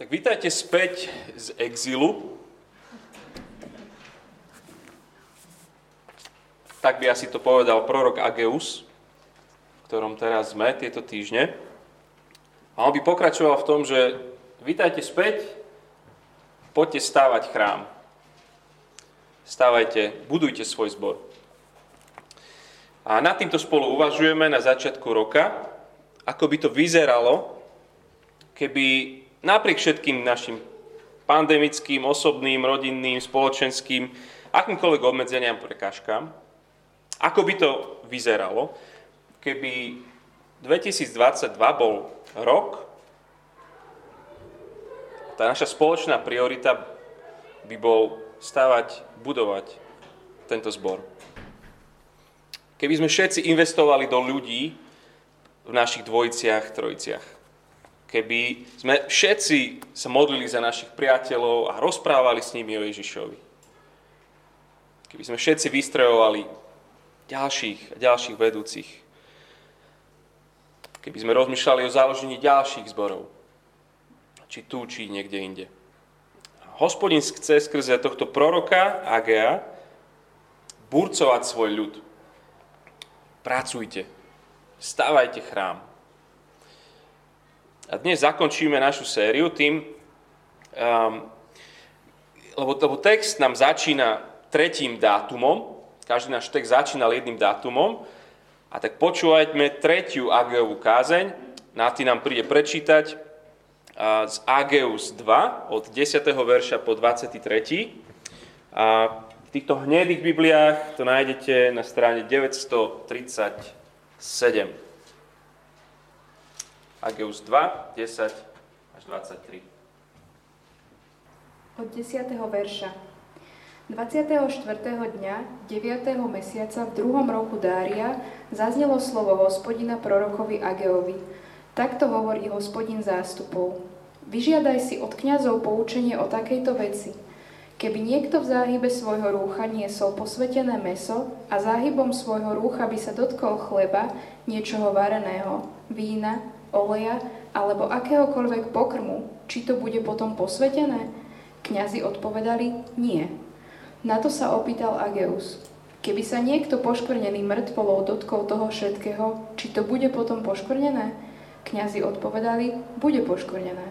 Tak vítajte späť z exilu. Tak by asi to povedal prorok Ageus, v ktorom teraz sme tieto týždne. A on by pokračoval v tom, že vítajte späť, poďte stávať chrám. Stávajte, budujte svoj zbor. A nad týmto spolu uvažujeme na začiatku roka, ako by to vyzeralo, keby napriek všetkým našim pandemickým, osobným, rodinným, spoločenským, akýmkoľvek obmedzeniam, prekážkam, ako by to vyzeralo, keby 2022 bol rok, tá naša spoločná priorita by bol stavať, budovať tento zbor. Keby sme všetci investovali do ľudí v našich dvojiciach, trojiciach keby sme všetci sa modlili za našich priateľov a rozprávali s nimi o Ježišovi. Keby sme všetci vystrojovali ďalších a ďalších vedúcich. Keby sme rozmýšľali o založení ďalších zborov. Či tu, či niekde inde. Hospodin chce skrze tohto proroka Agea burcovať svoj ľud. Pracujte. Stávajte chrám. A dnes zakončíme našu sériu tým, um, lebo, lebo text nám začína tretím dátumom, každý náš text začínal jedným dátumom, a tak počúvajme tretiu Ageovú kázeň, Náty nám príde prečítať z Ageus 2 od 10. verša po 23. A v týchto hnedých Bibliách to nájdete na strane 937. Ageus 2, 10 až 23. Od 10. verša. 24. dňa 9. mesiaca v druhom roku Dária zaznelo slovo hospodina prorokovi Ageovi. Takto hovorí hospodin zástupov. Vyžiadaj si od kňazov poučenie o takejto veci. Keby niekto v záhybe svojho rúcha niesol posvetené meso a záhybom svojho rúcha by sa dotkol chleba, niečoho vareného, vína, oleja alebo akéhokoľvek pokrmu, či to bude potom posvetené? Kňazi odpovedali, nie. Na to sa opýtal Ageus. Keby sa niekto poškvrnený mŕtvolou dotkol toho všetkého, či to bude potom poškvrnené? Kňazi odpovedali, bude poškvrnené.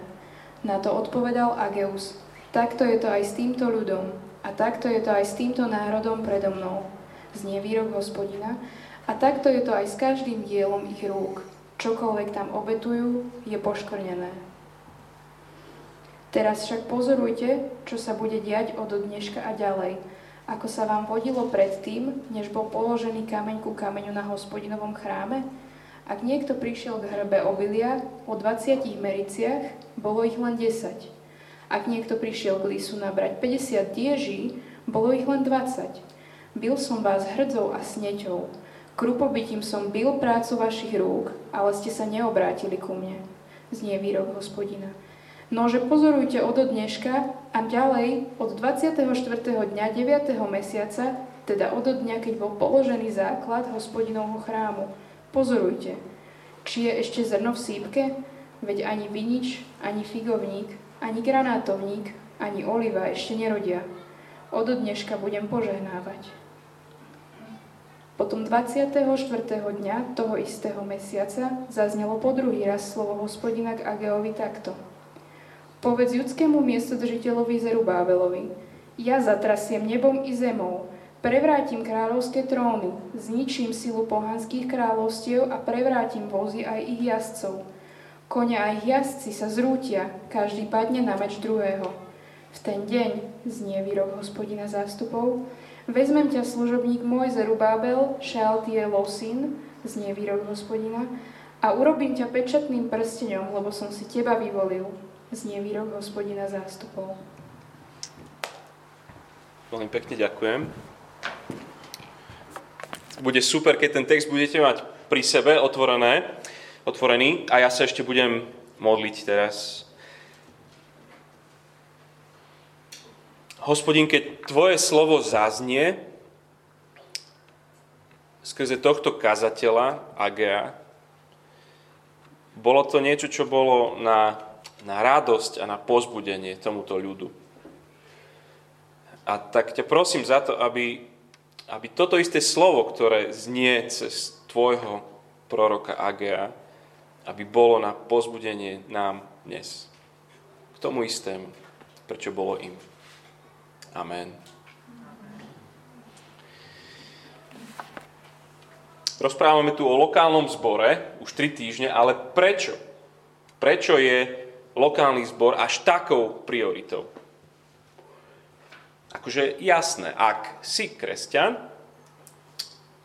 Na to odpovedal Ageus, takto je to aj s týmto ľudom a takto je to aj s týmto národom predo mnou. Znie výrok hospodina a takto je to aj s každým dielom ich rúk čokoľvek tam obetujú, je poškvrnené. Teraz však pozorujte, čo sa bude diať od dneška a ďalej, ako sa vám vodilo predtým, než bol položený kameň ku kameňu na hospodinovom chráme? Ak niekto prišiel k hrbe obilia o 20 mericiach, bolo ich len 10. Ak niekto prišiel k lisu nabrať 50 dieží, bolo ich len 20. Bil som vás hrdzou a sneťou, Krupobytím som bil prácu vašich rúk, ale ste sa neobrátili ku mne. Znie výrok hospodina. Nože pozorujte od dneška a ďalej od 24. dňa 9. mesiaca, teda od dňa, keď bol položený základ hospodinovho chrámu. Pozorujte, či je ešte zrno v sípke, veď ani vinič, ani figovník, ani granátovník, ani oliva ešte nerodia. Od dneška budem požehnávať. Potom 24. dňa toho istého mesiaca zaznelo po druhý raz slovo hospodina k Ageovi takto. Povedz judskému miestodržiteľovi Zerubávelovi, ja zatrasiem nebom i zemou, prevrátim kráľovské tróny, zničím silu pohanských kráľovstiev a prevrátim vozy aj ich jazdcov. Konia a ich jazdci sa zrútia, každý padne na meč druhého. V ten deň, znie výrok hospodina zástupov, Vezmem ťa, služobník môj, Zerubábel, Šaltielov syn, znie výrok hospodina, a urobím ťa pečatným prsteňom, lebo som si teba vyvolil, znie výrok hospodina zástupov. Veľmi pekne ďakujem. Bude super, keď ten text budete mať pri sebe otvorené, otvorený a ja sa ešte budem modliť teraz Hospodin, keď Tvoje slovo zaznie skrze tohto kazateľa Agea, bolo to niečo, čo bolo na na radosť a na pozbudenie tomuto ľudu. A tak ťa prosím za to, aby, aby toto isté slovo, ktoré znie cez tvojho proroka Agea, aby bolo na pozbudenie nám dnes. K tomu istému, prečo bolo im. Amen. Rozprávame tu o lokálnom zbore už tri týždne, ale prečo? Prečo je lokálny zbor až takou prioritou? Akože jasné, ak si kresťan,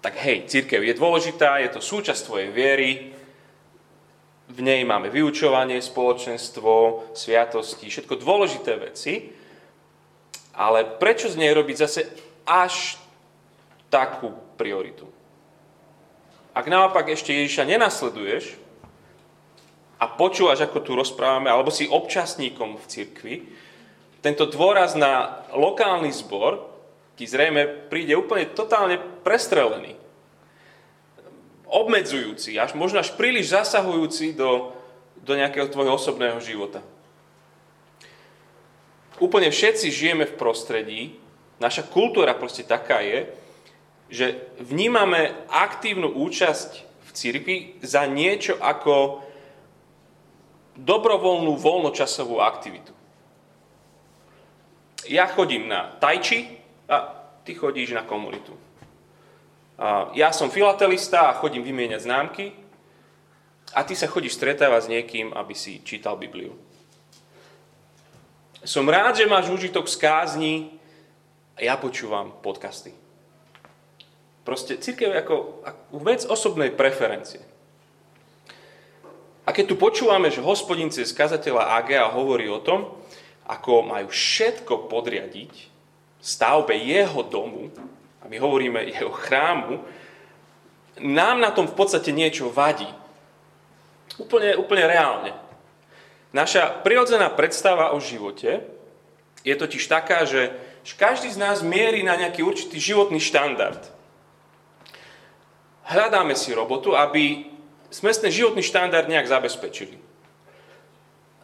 tak hej, církev je dôležitá, je to súčasť tvojej viery, v nej máme vyučovanie, spoločenstvo, sviatosti, všetko dôležité veci, ale prečo z nej robiť zase až takú prioritu? Ak naopak ešte Ježiša nenasleduješ a počúvaš, ako tu rozprávame, alebo si občasníkom v cirkvi, tento dôraz na lokálny zbor ti zrejme príde úplne totálne prestrelený. Obmedzujúci, až možno až príliš zasahujúci do, do nejakého tvojho osobného života. Úplne všetci žijeme v prostredí, naša kultúra proste taká je, že vnímame aktívnu účasť v cirkvi za niečo ako dobrovoľnú voľnočasovú aktivitu. Ja chodím na tajči a ty chodíš na komunitu. A ja som filatelista a chodím vymieňať známky a ty sa chodíš stretávať s niekým, aby si čítal Bibliu. Som rád, že máš užitok z kázni a ja počúvam podcasty. Proste církev je ako, ako vec osobnej preferencie. A keď tu počúvame, že hospodin cez kazateľa Agea hovorí o tom, ako majú všetko podriadiť stavbe jeho domu, a my hovoríme jeho chrámu, nám na tom v podstate niečo vadí. Úplne, úplne reálne. Naša prirodzená predstava o živote je totiž taká, že každý z nás mierí na nejaký určitý životný štandard hľadáme si robotu, aby sme ten životný štandard nejak zabezpečili.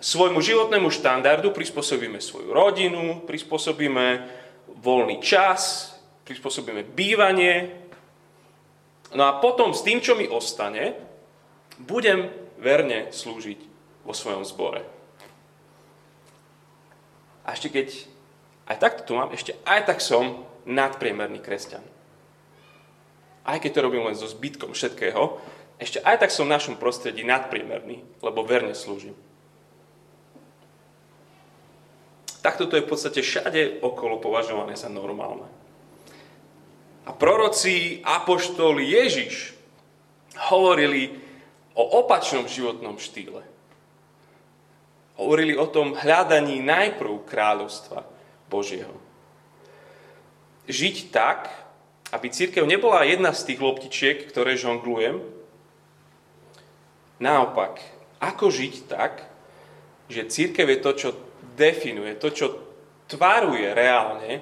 Svojmu životnému štandardu prispôsobíme svoju rodinu, prispôsobíme voľný čas, prispôsobíme bývanie. No a potom s tým, čo mi ostane, budem verne slúžiť vo svojom zbore. A ešte keď aj takto tu mám, ešte aj tak som nadpriemerný kresťan aj keď to robím len so zbytkom všetkého, ešte aj tak som v našom prostredí nadpriemerný, lebo verne slúžim. Takto to je v podstate všade okolo považované za normálne. A proroci, apoštoli, Ježiš hovorili o opačnom životnom štýle. Hovorili o tom hľadaní najprv kráľovstva Božieho. Žiť tak, aby církev nebola jedna z tých loptičiek, ktoré žonglujem. Naopak, ako žiť tak, že církev je to, čo definuje, to, čo tvaruje reálne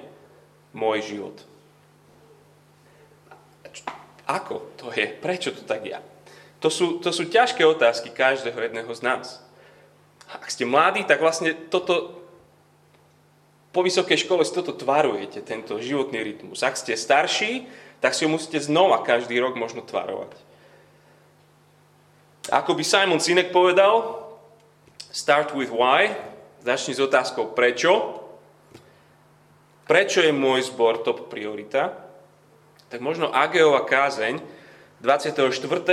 môj život. Ako to je? Prečo to tak je? To sú, to sú ťažké otázky každého jedného z nás. Ak ste mladí, tak vlastne toto po vysokej škole si toto tvarujete, tento životný rytmus. Ak ste starší, tak si ho musíte znova každý rok možno tvarovať. Ako by Simon Sinek povedal, start with why, začni s otázkou prečo. Prečo je môj zbor top priorita? Tak možno Ageova kázeň 24.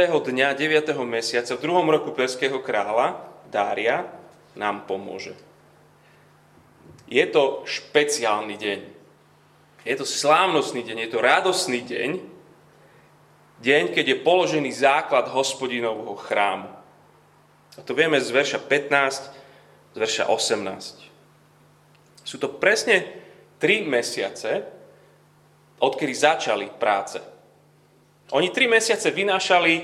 dňa 9. mesiaca v druhom roku perského kráľa Dária nám pomôže. Je to špeciálny deň. Je to slávnostný deň, je to radosný deň. Deň, keď je položený základ hospodinovho chrámu. A to vieme z verša 15, z verša 18. Sú to presne tri mesiace, odkedy začali práce. Oni tri mesiace vynášali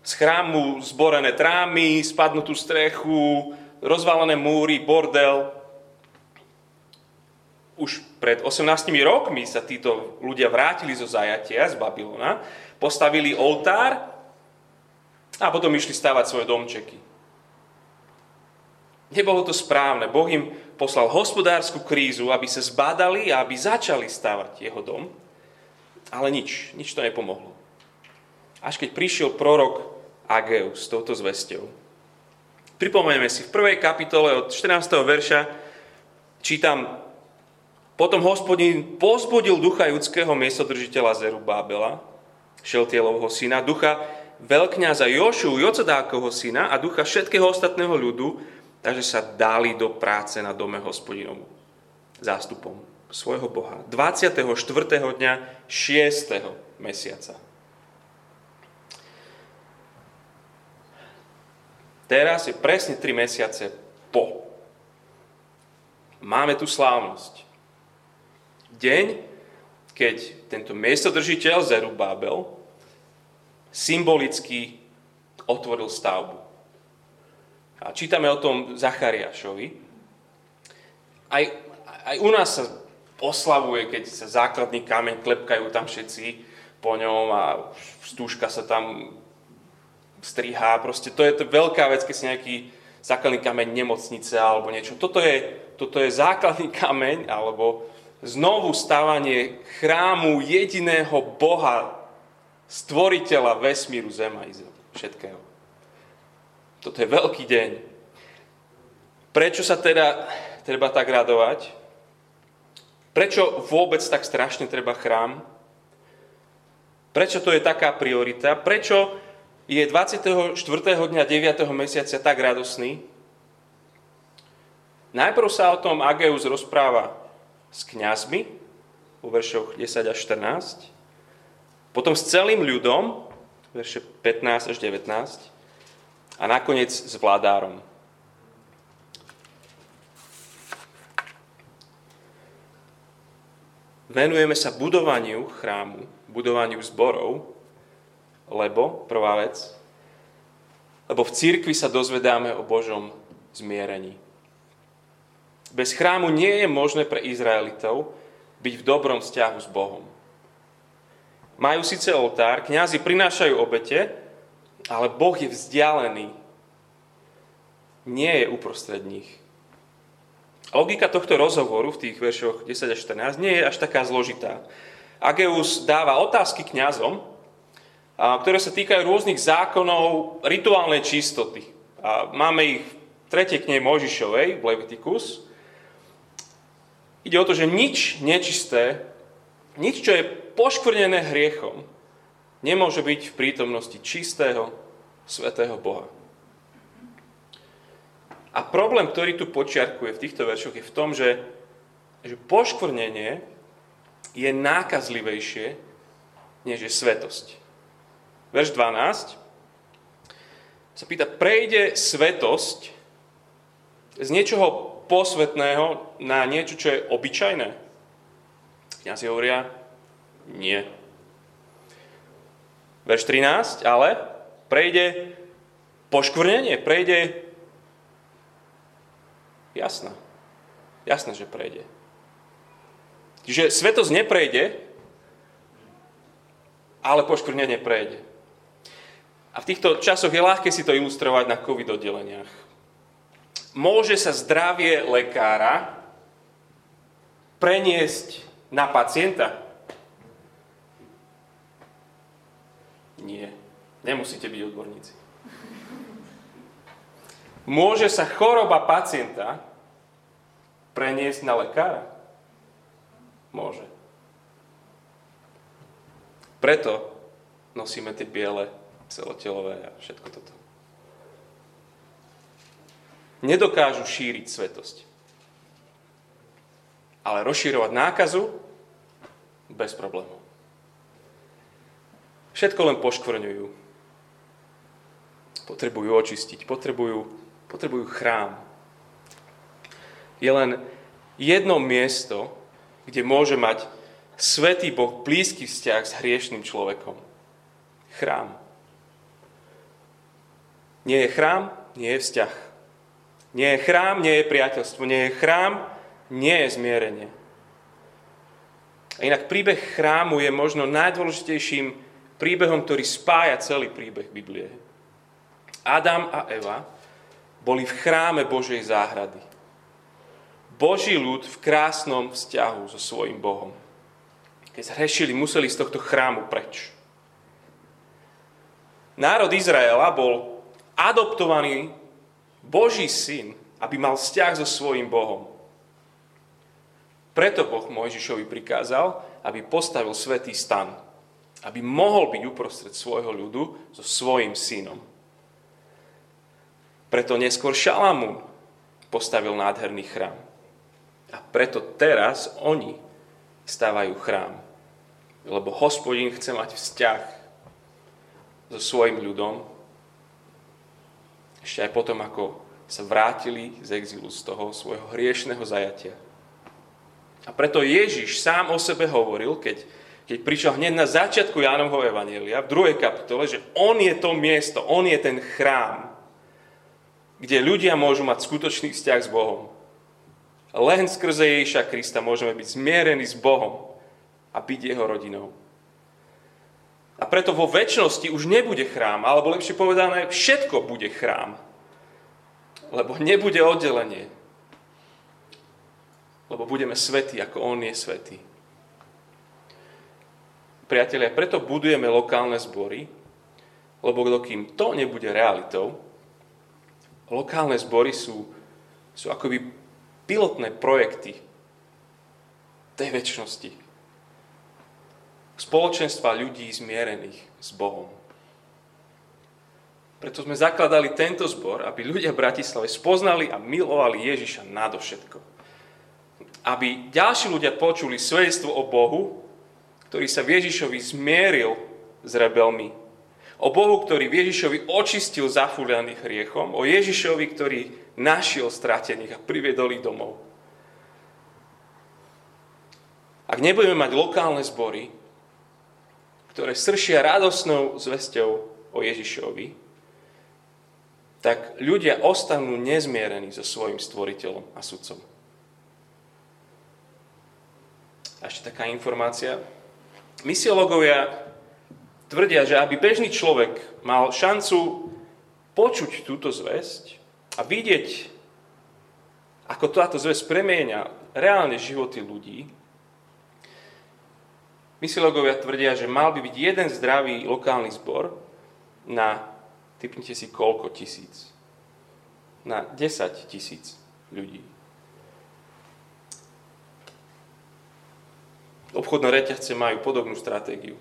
z chrámu zborené trámy, spadnutú strechu, rozvalené múry, bordel, už pred 18 rokmi sa títo ľudia vrátili zo zajatia z Babylona, postavili oltár a potom išli stavať svoje domčeky. Nebolo to správne. Boh im poslal hospodárskú krízu, aby sa zbadali a aby začali stavať jeho dom. Ale nič, nič to nepomohlo. Až keď prišiel prorok Ageus s touto zvesťou. Pripomenieme si, v prvej kapitole od 14. verša čítam Potom hospodin pozbudil ducha judského miestodržiteľa Zerubábela, Šeltielovho syna, ducha veľkňaza Jošu, Jocodákovho syna a ducha všetkého ostatného ľudu, takže sa dali do práce na dome hospodinovmu zástupom svojho Boha. 24. dňa 6. mesiaca. Teraz je presne 3 mesiace po. Máme tu slávnosť. Deň, keď tento miestodržiteľ Zerubábel symbolicky otvoril stavbu. A čítame o tom Zachariášovi. Aj, aj u nás sa oslavuje, keď sa základný kameň klepkajú tam všetci po ňom a stúžka sa tam strihá. Proste to je to veľká vec, keď si nejaký základný kameň nemocnice alebo niečo. Toto je, toto je základný kameň alebo znovu stávanie chrámu jediného Boha, stvoriteľa vesmíru, zema i všetkého. Toto je veľký deň. Prečo sa teda treba tak radovať? Prečo vôbec tak strašne treba chrám? Prečo to je taká priorita? Prečo je 24. dňa 9. mesiaca tak radosný? Najprv sa o tom Ageus rozpráva s kňazmi, vo veršoch 10 až 14, potom s celým ľudom, verše 15 až 19, a nakoniec s vládárom. Venujeme sa budovaniu chrámu, budovaniu zborov, lebo, prvá vec, lebo v církvi sa dozvedáme o Božom zmierení. Bez chrámu nie je možné pre Izraelitov byť v dobrom vzťahu s Bohom. Majú síce oltár, kňazi prinášajú obete, ale Boh je vzdialený. Nie je uprostred nich. Logika tohto rozhovoru v tých veršoch 10 až 14 nie je až taká zložitá. Ageus dáva otázky kňazom, ktoré sa týkajú rôznych zákonov rituálnej čistoty. A máme ich v 3. knihe Možišovej, v Leviticus. Ide o to, že nič nečisté, nič, čo je poškvrnené hriechom, nemôže byť v prítomnosti čistého, svetého Boha. A problém, ktorý tu počiarkuje v týchto veršoch, je v tom, že, že poškvrnenie je nákazlivejšie, než je svetosť. Verš 12 sa pýta, prejde svetosť z niečoho posvetného na niečo, čo je obyčajné? Kňazi hovoria, nie. Verš 13, ale prejde poškvrnenie, prejde jasné. Jasné, že prejde. Čiže svetosť neprejde, ale poškvrnenie prejde. A v týchto časoch je ľahké si to ilustrovať na COVID oddeleniach. Môže sa zdravie lekára preniesť na pacienta? Nie. Nemusíte byť odborníci. Môže sa choroba pacienta preniesť na lekára? Môže. Preto nosíme tie biele celotelové a všetko toto. Nedokážu šíriť svetosť. Ale rozšírovať nákazu bez problémov. Všetko len poškvrňujú. Potrebujú očistiť, potrebujú, potrebujú chrám. Je len jedno miesto, kde môže mať svetý Boh blízky vzťah s hriešným človekom. Chrám. Nie je chrám, nie je vzťah. Nie je chrám, nie je priateľstvo. Nie je chrám, nie je zmierenie. A inak príbeh chrámu je možno najdôležitejším príbehom, ktorý spája celý príbeh Biblie. Adam a Eva boli v chráme Božej záhrady. Boží ľud v krásnom vzťahu so svojim Bohom. Keď zhrešili, museli z tohto chrámu preč. Národ Izraela bol adoptovaný Boží syn, aby mal vzťah so svojim Bohom. Preto Boh Mojžišovi prikázal, aby postavil svetý stan, aby mohol byť uprostred svojho ľudu so svojim synom. Preto neskôr Šalamún postavil nádherný chrám. A preto teraz oni stávajú chrám. Lebo hospodin chce mať vzťah so svojim ľudom. Ešte aj potom, ako sa vrátili z exilu z toho svojho hriešného zajatia. A preto Ježiš sám o sebe hovoril, keď, keď prišiel hneď na začiatku Jánovho Evanielia, v druhej kapitole, že on je to miesto, on je ten chrám, kde ľudia môžu mať skutočný vzťah s Bohom. Len skrze Ježiša Krista môžeme byť zmierení s Bohom a byť jeho rodinou. A preto vo väčšnosti už nebude chrám, alebo lepšie povedané, všetko bude chrám. Lebo nebude oddelenie lebo budeme svetí, ako On je svetý. Priatelia, preto budujeme lokálne zbory, lebo dokým to nebude realitou, lokálne zbory sú, sú akoby pilotné projekty tej väčšnosti. Spoločenstva ľudí zmierených s Bohom. Preto sme zakladali tento zbor, aby ľudia v Bratislave spoznali a milovali Ježiša nadovšetko aby ďalší ľudia počuli svedectvo o Bohu, ktorý sa v Ježišovi zmieril s rebelmi. O Bohu, ktorý v Ježišovi očistil zafúľaných hriechom. O Ježišovi, ktorý našiel stratených a priviedol ich domov. Ak nebudeme mať lokálne zbory, ktoré sršia radosnou zvesťou o Ježišovi, tak ľudia ostanú nezmierení so svojim stvoriteľom a sudcom. A ešte taká informácia. Misiológovia tvrdia, že aby bežný človek mal šancu počuť túto zväzť a vidieť, ako táto zväzť premieňa reálne životy ľudí, Misiológovia tvrdia, že mal by byť jeden zdravý lokálny zbor na, typnite si koľko tisíc, na 10 tisíc ľudí. obchodné reťazce majú podobnú stratégiu.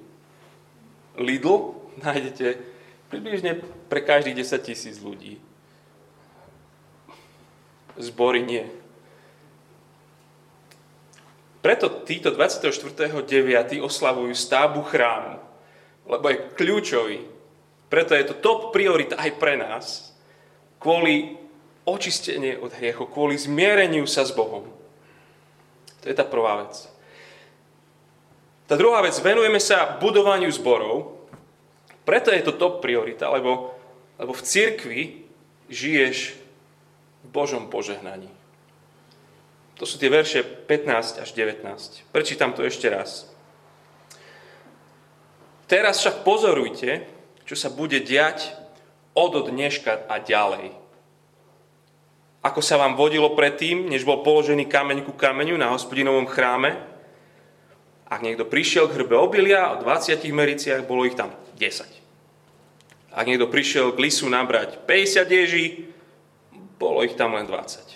Lidl nájdete približne pre každých 10 tisíc ľudí. Zbory nie. Preto títo 24.9. oslavujú stavbu chrámu, lebo je kľúčový. Preto je to top priorita aj pre nás, kvôli očistenie od hriechu, kvôli zmiereniu sa s Bohom. To je tá prvá vec. Tá druhá vec, venujeme sa budovaniu zborov, preto je to top priorita, lebo, lebo v cirkvi žiješ v Božom požehnaní. To sú tie verše 15 až 19. Prečítam to ešte raz. Teraz však pozorujte, čo sa bude diať od dneška a ďalej. Ako sa vám vodilo predtým, než bol položený kameň ku kameňu na hospodinovom chráme, ak niekto prišiel k hrbe obilia, o 20 mericiach bolo ich tam 10. Ak niekto prišiel k lisu nabrať 50 ježí, bolo ich tam len 20.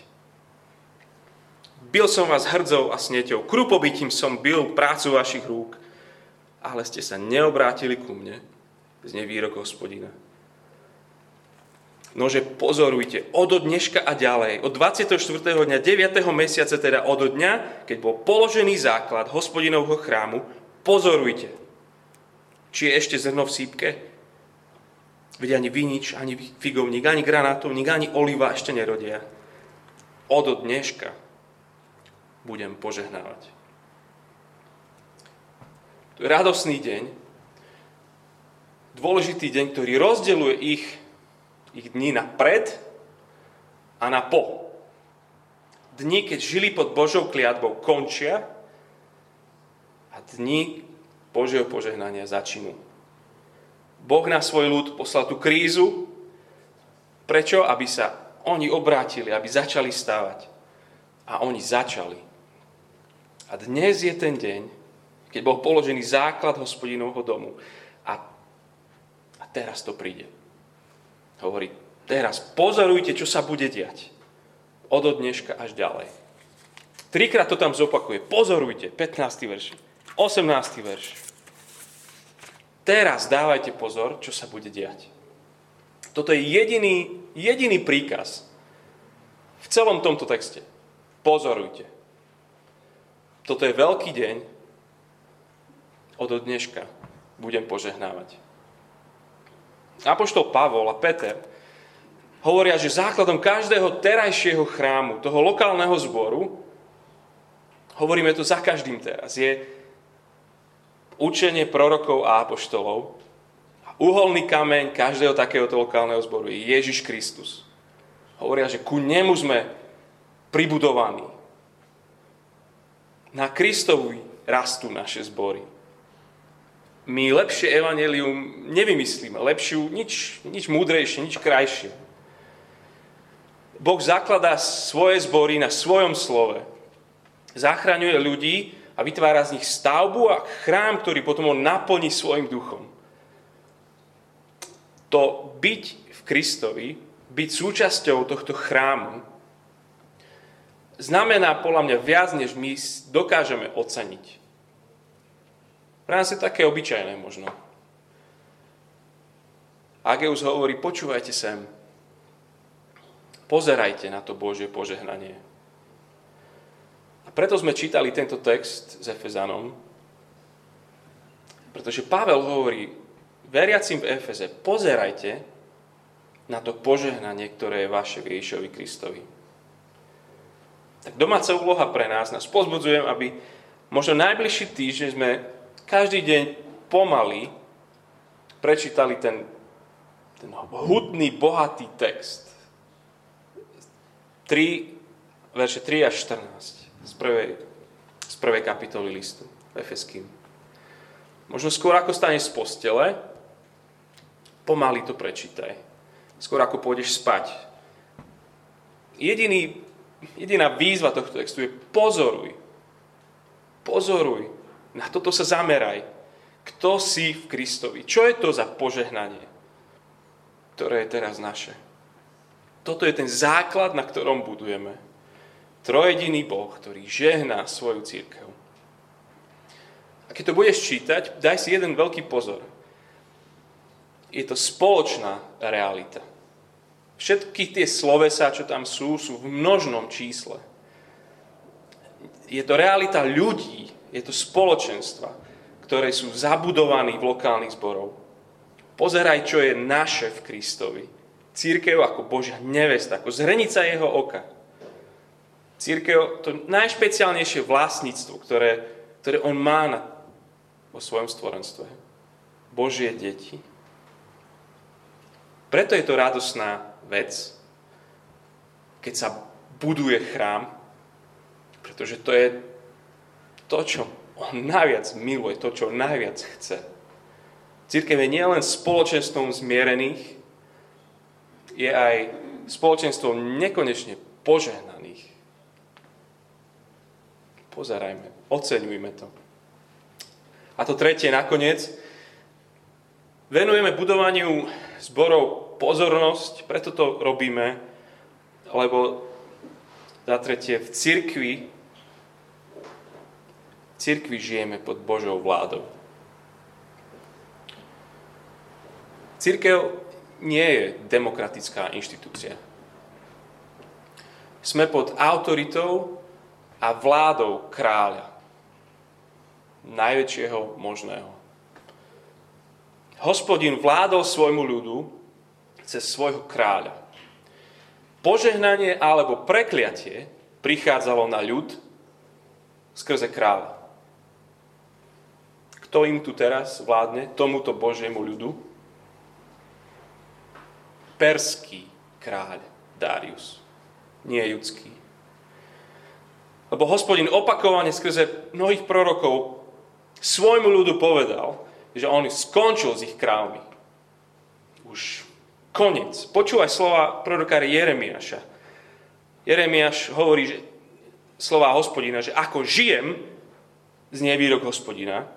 Bil som vás hrdzou a sneťou, krupobytím som bil prácu vašich rúk, ale ste sa neobrátili ku mne, z nevýrok hospodina. Nože pozorujte, od dneška a ďalej, od 24. dňa 9. mesiaca, teda od dňa, keď bol položený základ hospodinovho chrámu, pozorujte, či je ešte zrno v sípke. Veď ani vinič, ani figovník, ani granátovník, ani oliva ešte nerodia. Od dneška budem požehnávať. To je radosný deň, dôležitý deň, ktorý rozdeluje ich ich dní na pred a na po. Dni, keď žili pod Božou kliatbou, končia a dni Božieho požehnania začínu. Boh na svoj ľud poslal tú krízu. Prečo? Aby sa oni obrátili, aby začali stávať. A oni začali. A dnes je ten deň, keď bol položený základ hospodinovho domu. A, a teraz to príde. Hovorí, teraz pozorujte, čo sa bude diať. Od dneška až ďalej. Trikrát to tam zopakuje. Pozorujte, 15. verš, 18. verš. Teraz dávajte pozor, čo sa bude diať. Toto je jediný, jediný príkaz v celom tomto texte. Pozorujte. Toto je veľký deň. Od dneška budem požehnávať. Apoštol Pavol a Peter hovoria, že základom každého terajšieho chrámu, toho lokálneho zboru, hovoríme to za každým teraz, je učenie prorokov a apoštolov, Uholný kameň každého takéhoto lokálneho zboru je Ježiš Kristus. Hovoria, že ku nemu sme pribudovaní. Na Kristovi rastú naše zbory. My lepšie evanelium nevymyslíme, lepšiu, nič, nič múdrejšie, nič krajšie. Boh zakladá svoje zbory na svojom slove. Zachraňuje ľudí a vytvára z nich stavbu a chrám, ktorý potom on naplní svojim duchom to byť v Kristovi, byť súčasťou tohto chrámu, znamená podľa mňa viac, než my dokážeme oceniť. Pre nás je také obyčajné možno. Ageus hovorí, počúvajte sem, pozerajte na to Božie požehnanie. A preto sme čítali tento text s Efezanom, pretože Pavel hovorí, veriacim v Efeze, pozerajte na to požehnanie, ktoré je vaše v Ježišovi Kristovi. Tak domáca úloha pre nás, nás pozbudzujem, aby možno najbližší týždeň sme každý deň pomaly prečítali ten, ten hutný, bohatý text. 3, verše 3 až 14 z prvej, z prvej kapitoly listu Efeským. Možno skôr ako staneš z postele, pomaly to prečítaj. Skôr ako pôjdeš spať. Jediný, jediná výzva tohto textu je pozoruj. Pozoruj. Na toto sa zameraj. Kto si v Kristovi? Čo je to za požehnanie, ktoré je teraz naše? Toto je ten základ, na ktorom budujeme. Trojediný Boh, ktorý žehná svoju církev. A keď to budeš čítať, daj si jeden veľký pozor je to spoločná realita. Všetky tie slovesa, čo tam sú, sú v množnom čísle. Je to realita ľudí, je to spoločenstva, ktoré sú zabudovaní v lokálnych zborov. Pozeraj, čo je naše v Kristovi. Církev ako Božia nevesta, ako zhrenica jeho oka. Církev, to najšpeciálnejšie vlastníctvo, ktoré, ktoré on má na, vo svojom stvorenstve. Božie deti. Preto je to radosná vec, keď sa buduje chrám, pretože to je to, čo on najviac miluje, to, čo najviac chce. Církev je nielen spoločenstvom zmierených, je aj spoločenstvom nekonečne požehnaných. Pozerajme, oceňujme to. A to tretie nakoniec, venujeme budovaniu zborov pozornosť, preto to robíme, lebo za tretie, v cirkvi, v cirkvi žijeme pod Božou vládou. Církev nie je demokratická inštitúcia. Sme pod autoritou a vládou kráľa. Najväčšieho možného. Hospodin vládol svojmu ľudu cez svojho kráľa. Požehnanie alebo prekliatie prichádzalo na ľud skrze kráľa. Kto im tu teraz vládne, tomuto Božiemu ľudu? Perský kráľ Darius, nie judský. Lebo hospodin opakovane skrze mnohých prorokov svojmu ľudu povedal, že on skončil s ich krávmi. Už Konec. Počúvaj slova proroka Jeremiáša. Jeremiáš hovorí, že slova hospodina, že ako žijem, znie výrok hospodina,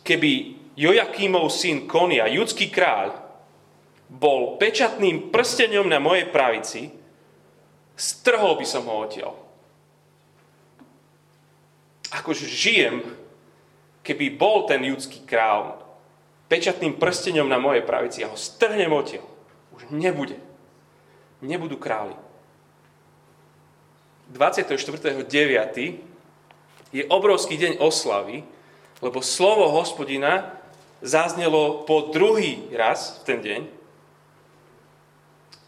keby Jojakímov syn Konia, judský kráľ, bol pečatným prstenom na mojej pravici, strhol by som ho odtiaľ. Akože žijem, keby bol ten judský kráľ pečatným prstenom na mojej pravici, ja ho strhnem odtiaľ. Už nebude. Nebudú králi. 24.9. je obrovský deň oslavy, lebo slovo hospodina zaznelo po druhý raz v ten deň.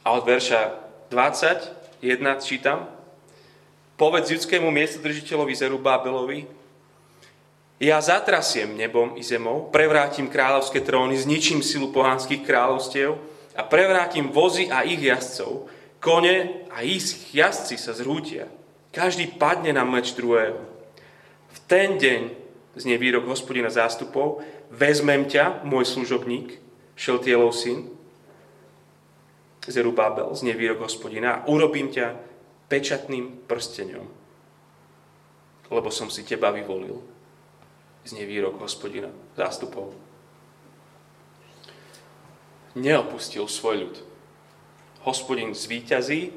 A od verša 21 čítam. Povedz judskému miestodržiteľovi Zerubábelovi, ja zatrasiem nebom i zemou, prevrátim kráľovské tróny, zničím silu pohanských kráľovstiev a prevrátim vozy a ich jazdcov. Kone a ich jazdci sa zrútia. Každý padne na meč druhého. V ten deň znie výrok hospodina zástupov, vezmem ťa, môj služobník, Šeltielov syn, Zerubabel, znie výrok hospodina, a urobím ťa pečatným prstenom, lebo som si teba vyvolil, znie výrok hospodina zástupov. Neopustil svoj ľud. Hospodin zvíťazí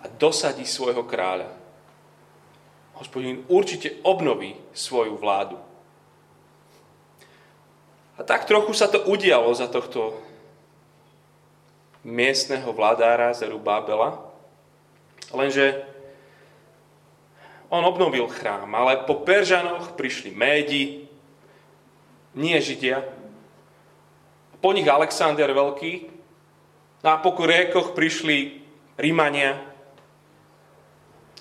a dosadí svojho kráľa. Hospodin určite obnoví svoju vládu. A tak trochu sa to udialo za tohto miestneho vládára Zerubábela, lenže on obnovil chrám, ale po Peržanoch prišli Médi, nie Židia, po nich Alexander Veľký, no a po Kurékoch prišli Rímania.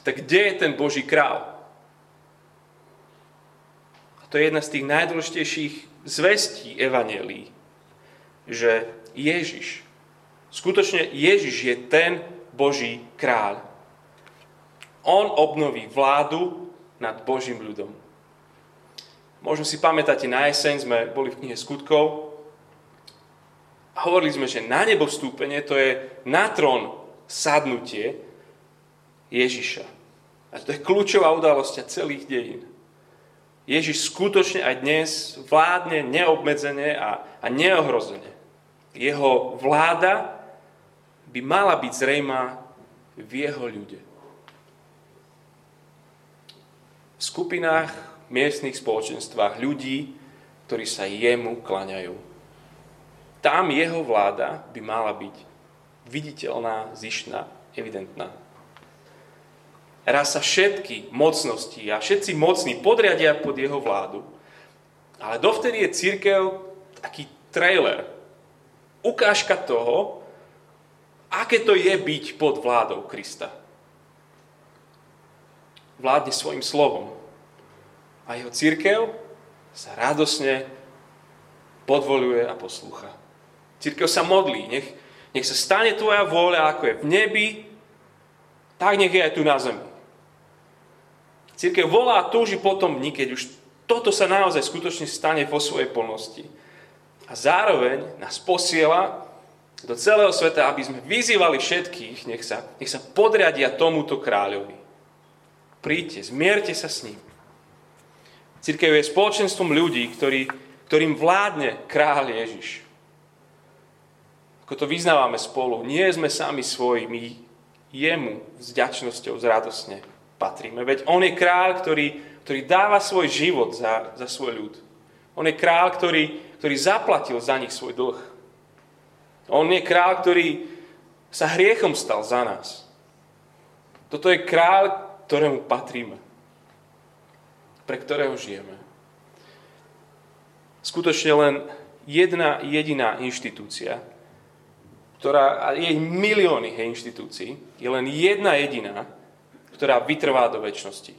Tak kde je ten Boží král? A to je jedna z tých najdôležitejších zvestí Evanelii, že Ježiš, skutočne Ježiš je ten Boží kráľ. On obnoví vládu nad Božím ľudom. Možno si pamätáte, na jeseň sme boli v knihe Skutkov a hovorili sme, že na nebo vstúpenie to je na trón sadnutie Ježiša. A to je kľúčová udalosť celých dejín. Ježiš skutočne aj dnes vládne neobmedzene a, a neohrozene. Jeho vláda by mala byť zrejmá v jeho ľude. V skupinách, miestnych spoločenstvách ľudí, ktorí sa jemu klaňajú. Tam jeho vláda by mala byť viditeľná, zišná, evidentná raz sa všetky mocnosti a všetci mocní podriadia pod jeho vládu. Ale dovtedy je církev taký trailer, ukážka toho, aké to je byť pod vládou Krista. Vládne svojim slovom. A jeho církev sa radosne podvoluje a poslúcha. Církev sa modlí, nech, nech sa stane tvoja vôľa, ako je v nebi, tak nech je aj tu na zemi. Církev volá a túži potom dni, keď už toto sa naozaj skutočne stane vo svojej plnosti. A zároveň nás posiela do celého sveta, aby sme vyzývali všetkých, nech sa, nech sa podriadia tomuto kráľovi. Príďte, zmierte sa s ním. Církev je spoločenstvom ľudí, ktorý, ktorým vládne kráľ Ježiš. Ako to vyznávame spolu, nie sme sami svoji, my jemu s ďačnosťou, s radosne patríme. Veď on je kráľ, ktorý, ktorý dáva svoj život za, za svoj ľud. On je kráľ, ktorý, ktorý zaplatil za nich svoj dlh. On je kráľ, ktorý sa hriechom stal za nás. Toto je kráľ, ktorému patríme. Pre ktorého žijeme. Skutočne len jedna jediná inštitúcia, ktorá, je milióny inštitúcií, je len jedna jediná, ktorá vytrvá do väčšnosti.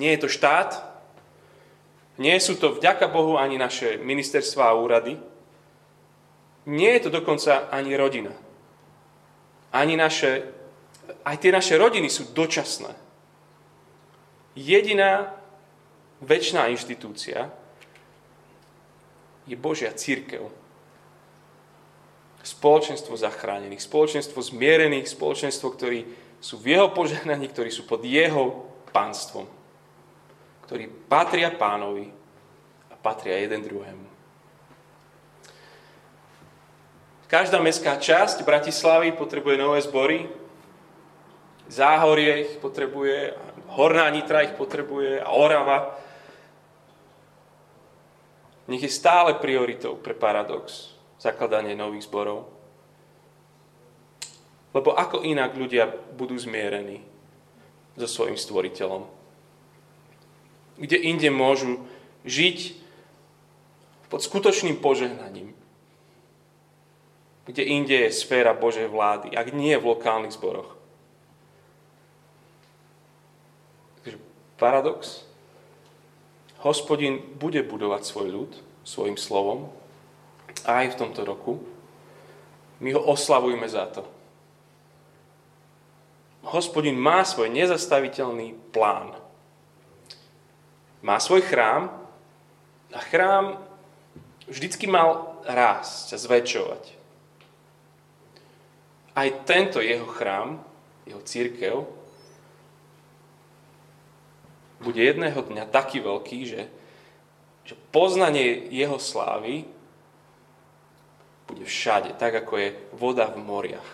Nie je to štát, nie sú to vďaka Bohu ani naše ministerstva a úrady, nie je to dokonca ani rodina. Ani naše, aj tie naše rodiny sú dočasné. Jediná väčšiná inštitúcia je Božia církev. Spoločenstvo zachránených, spoločenstvo zmierených, spoločenstvo, ktorí sú v jeho požehnaní, ktorí sú pod jeho pánstvom, ktorí patria pánovi a patria jeden druhému. Každá mestská časť Bratislavy potrebuje nové zbory, Záhorie ich potrebuje, Horná Nitra ich potrebuje a Orava. Nech je stále prioritou pre paradox zakladanie nových zborov. Lebo ako inak ľudia budú zmierení so svojim stvoriteľom? Kde inde môžu žiť pod skutočným požehnaním? Kde inde je sféra Božej vlády, ak nie v lokálnych zboroch? Takže paradox. Hospodin bude budovať svoj ľud svojim slovom, aj v tomto roku. My ho oslavujme za to. Hospodin má svoj nezastaviteľný plán. Má svoj chrám a chrám vždycky mal rásť a zväčšovať. Aj tento jeho chrám, jeho církev, bude jedného dňa taký veľký, že, že poznanie jeho slávy bude všade, tak ako je voda v moriach.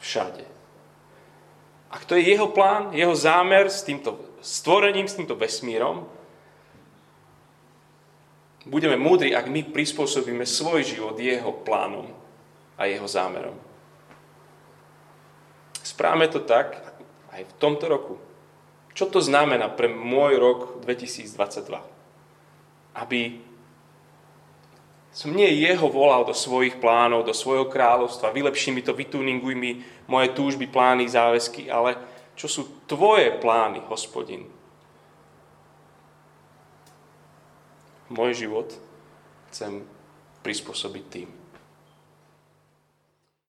Všade. A to je jeho plán, jeho zámer s týmto stvorením, s týmto vesmírom, budeme múdri, ak my prispôsobíme svoj život jeho plánom a jeho zámerom. Správame to tak aj v tomto roku. Čo to znamená pre môj rok 2022? Aby som nie jeho volal do svojich plánov, do svojho kráľovstva, vylepši mi to, vytuninguj mi moje túžby, plány, záväzky, ale čo sú tvoje plány, hospodin. Môj život chcem prispôsobiť tým.